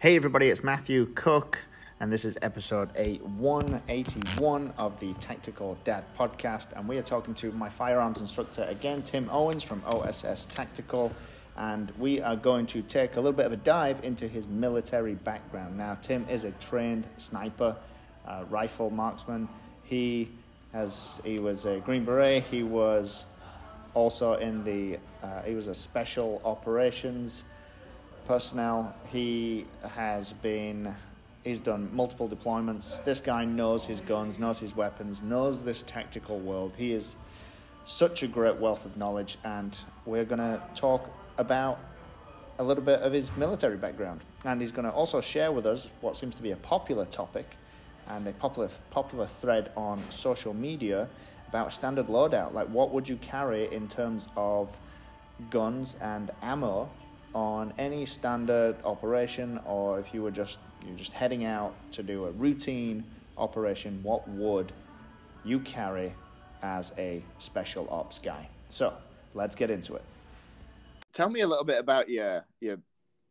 Hey everybody, it's Matthew Cook, and this is episode 181 of the Tactical Dad podcast. And we are talking to my firearms instructor again, Tim Owens from OSS Tactical. And we are going to take a little bit of a dive into his military background. Now, Tim is a trained sniper, uh, rifle marksman. He has he was a Green Beret. He was also in the uh, he was a special operations personnel. He has been, he's done multiple deployments. This guy knows his guns, knows his weapons, knows this tactical world. He is such a great wealth of knowledge, and we're going to talk about a little bit of his military background. And he's going to also share with us what seems to be a popular topic and a popular popular thread on social media about standard loadout. Like, what would you carry in terms of guns and ammo on any standard operation or if you were just you're just heading out to do a routine operation, what would you carry as a special ops guy? So let's get into it. Tell me a little bit about your your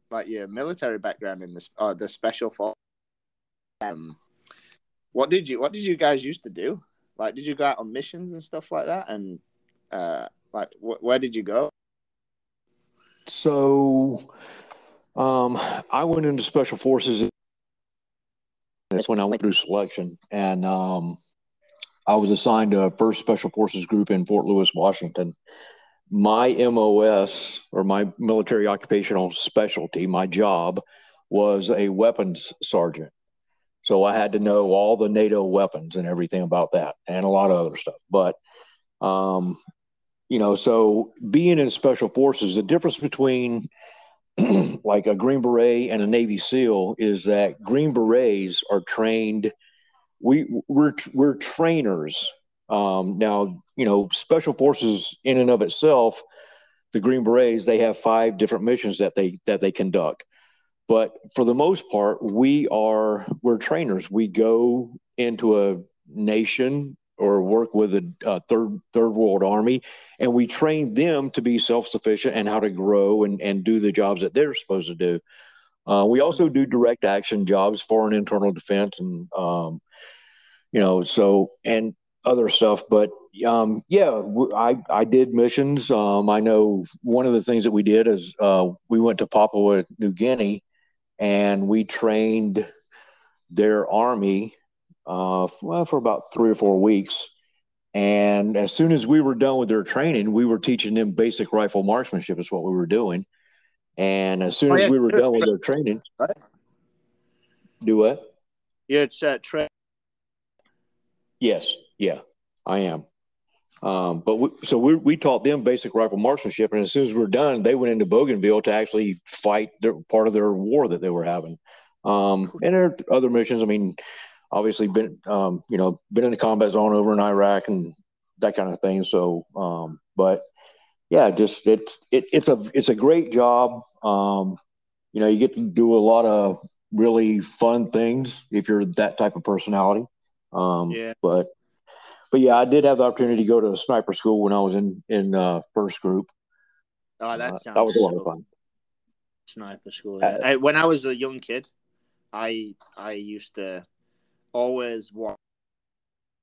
like your military background in this or the special force. Um, what did you what did you guys used to do? Like, did you go out on missions and stuff like that? And uh, like, wh- where did you go? So um, I went into special forces. That's when I went through selection, and um, I was assigned to first special forces group in Fort Lewis, Washington. My MOS or my military occupational specialty, my job was a weapons sergeant. So I had to know all the NATO weapons and everything about that, and a lot of other stuff. But um, you know, so being in special forces, the difference between like a Green Beret and a Navy SEAL is that Green Berets are trained. We we're we're trainers. Um, now, you know, special forces in and of itself, the Green Berets they have five different missions that they that they conduct. But for the most part, we are we're trainers. We go into a nation or work with a, a third third world army, and we train them to be self sufficient and how to grow and and do the jobs that they're supposed to do. Uh, we also do direct action jobs, foreign internal defense, and um, you know, so and other stuff. But um, yeah, I I did missions. Um, I know one of the things that we did is uh, we went to Papua New Guinea, and we trained their army uh, well, for about three or four weeks. And as soon as we were done with their training, we were teaching them basic rifle marksmanship, is what we were doing. And as soon oh, as we were done with their training, do what? Yeah, it's uh, train. Yes, yeah, I am. Um, but we, so we, we taught them basic rifle marksmanship, and as soon as we were done, they went into Bougainville to actually fight their, part of their war that they were having. Um, and there are other missions. I mean, obviously been um, you know been in the combat zone over in Iraq and that kind of thing. So, um, but yeah, just it's it, it's a it's a great job. Um, you know, you get to do a lot of really fun things if you're that type of personality. Um, yeah. But but yeah, I did have the opportunity to go to a sniper school when I was in in uh, first group. Oh, that sounds uh, that was a lot of fun. Sniper school. Yeah. Uh, I, when I was a young kid, I I used to always want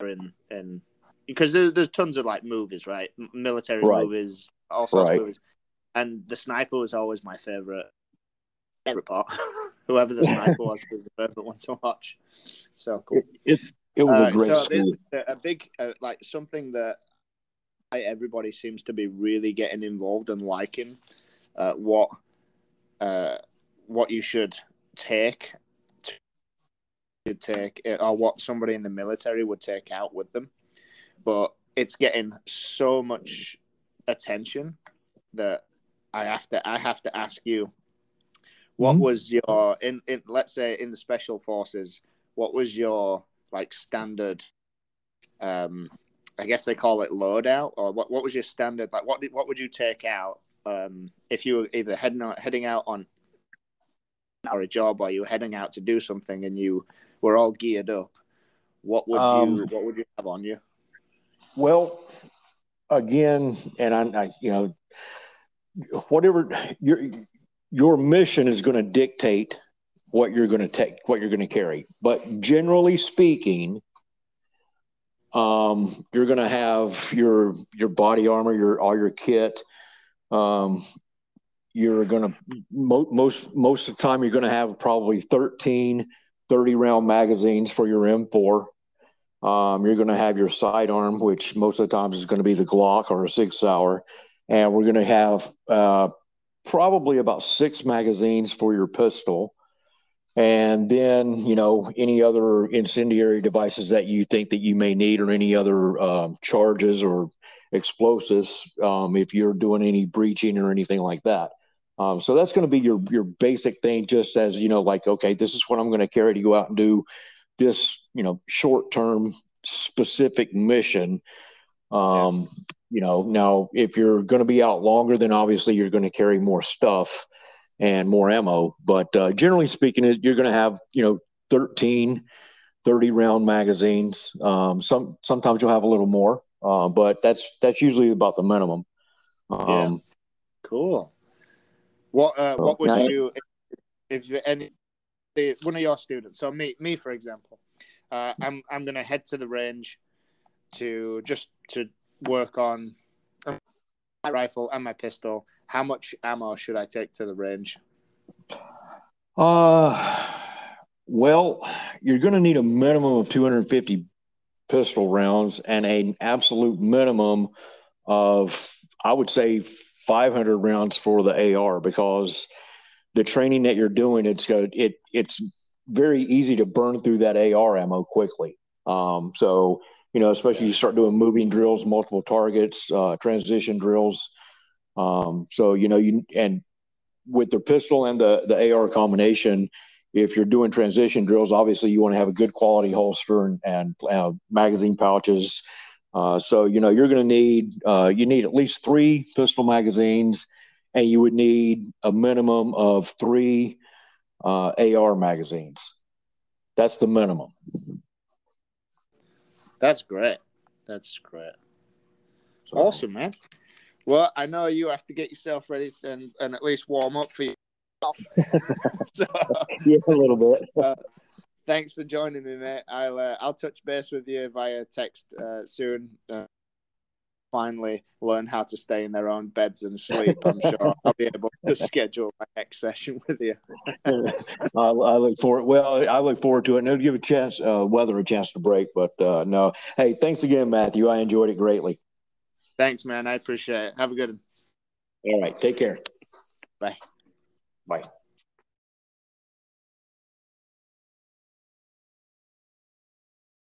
and and because there, there's tons of like movies, right? Military right. movies, all sorts right. of movies, and the sniper was always my favorite. Favorite part, whoever the sniper was, was the favorite one to watch. So cool. It, it, was uh, a great so. A big uh, like something that everybody seems to be really getting involved and liking. Uh, what uh, what you should take should take or what somebody in the military would take out with them. But it's getting so much attention that I have to I have to ask you what mm-hmm. was your in, in let's say in the special forces what was your like standard um I guess they call it loadout or what what was your standard like what did what would you take out um if you were either heading out heading out on or a job or you were heading out to do something and you were all geared up, what would um, you what would you have on you? Well, again, and I, I you know, whatever your your mission is going to dictate what you're going to take, what you're going to carry. But generally speaking, um, you're going to have your your body armor, your all your kit. Um, you're going to mo- most most of the time you're going to have probably 13 30 round magazines for your M4. Um, you're going to have your sidearm, which most of the times is going to be the Glock or a Sig Sauer, and we're going to have uh, probably about six magazines for your pistol. And then you know any other incendiary devices that you think that you may need or any other um, charges or explosives um, if you're doing any breaching or anything like that um, so that's going to be your your basic thing just as you know like okay this is what i'm going to carry to go out and do this you know short term specific mission um, you know now if you're going to be out longer then obviously you're going to carry more stuff and more ammo. But uh, generally speaking, you're going to have you know 13, 30 round magazines. Um, some sometimes you'll have a little more, uh, but that's that's usually about the minimum. Um, yeah. Cool. What uh, what would you if, if any one of your students? So me me for example, uh, I'm I'm going to head to the range to just to work on my rifle and my pistol how much ammo should I take to the range? Uh, well, you're going to need a minimum of 250 pistol rounds and an absolute minimum of, I would say, 500 rounds for the AR because the training that you're doing, it's. It it's very easy to burn through that AR ammo quickly. Um, so you know, especially you start doing moving drills, multiple targets, uh, transition drills. Um, so you know you and with the pistol and the the AR combination, if you're doing transition drills, obviously you want to have a good quality holster and, and uh, magazine pouches. Uh, so you know you're going to need uh, you need at least three pistol magazines, and you would need a minimum of three uh, AR magazines. That's the minimum. That's great. That's great. So, awesome, man. Well, I know you have to get yourself ready and, and at least warm up for yourself. so, yeah, a little bit. Thanks for joining me, mate. I'll uh, I'll touch base with you via text uh, soon. Uh, finally, learn how to stay in their own beds and sleep. I'm sure I'll be able to schedule my next session with you. I, I, look forward. Well, I look forward to it, and it'll give a chance, uh, weather a chance to break. But uh, no, hey, thanks again, Matthew. I enjoyed it greatly. Thanks, man. I appreciate it. Have a good one. All right. Take care. Bye. Bye.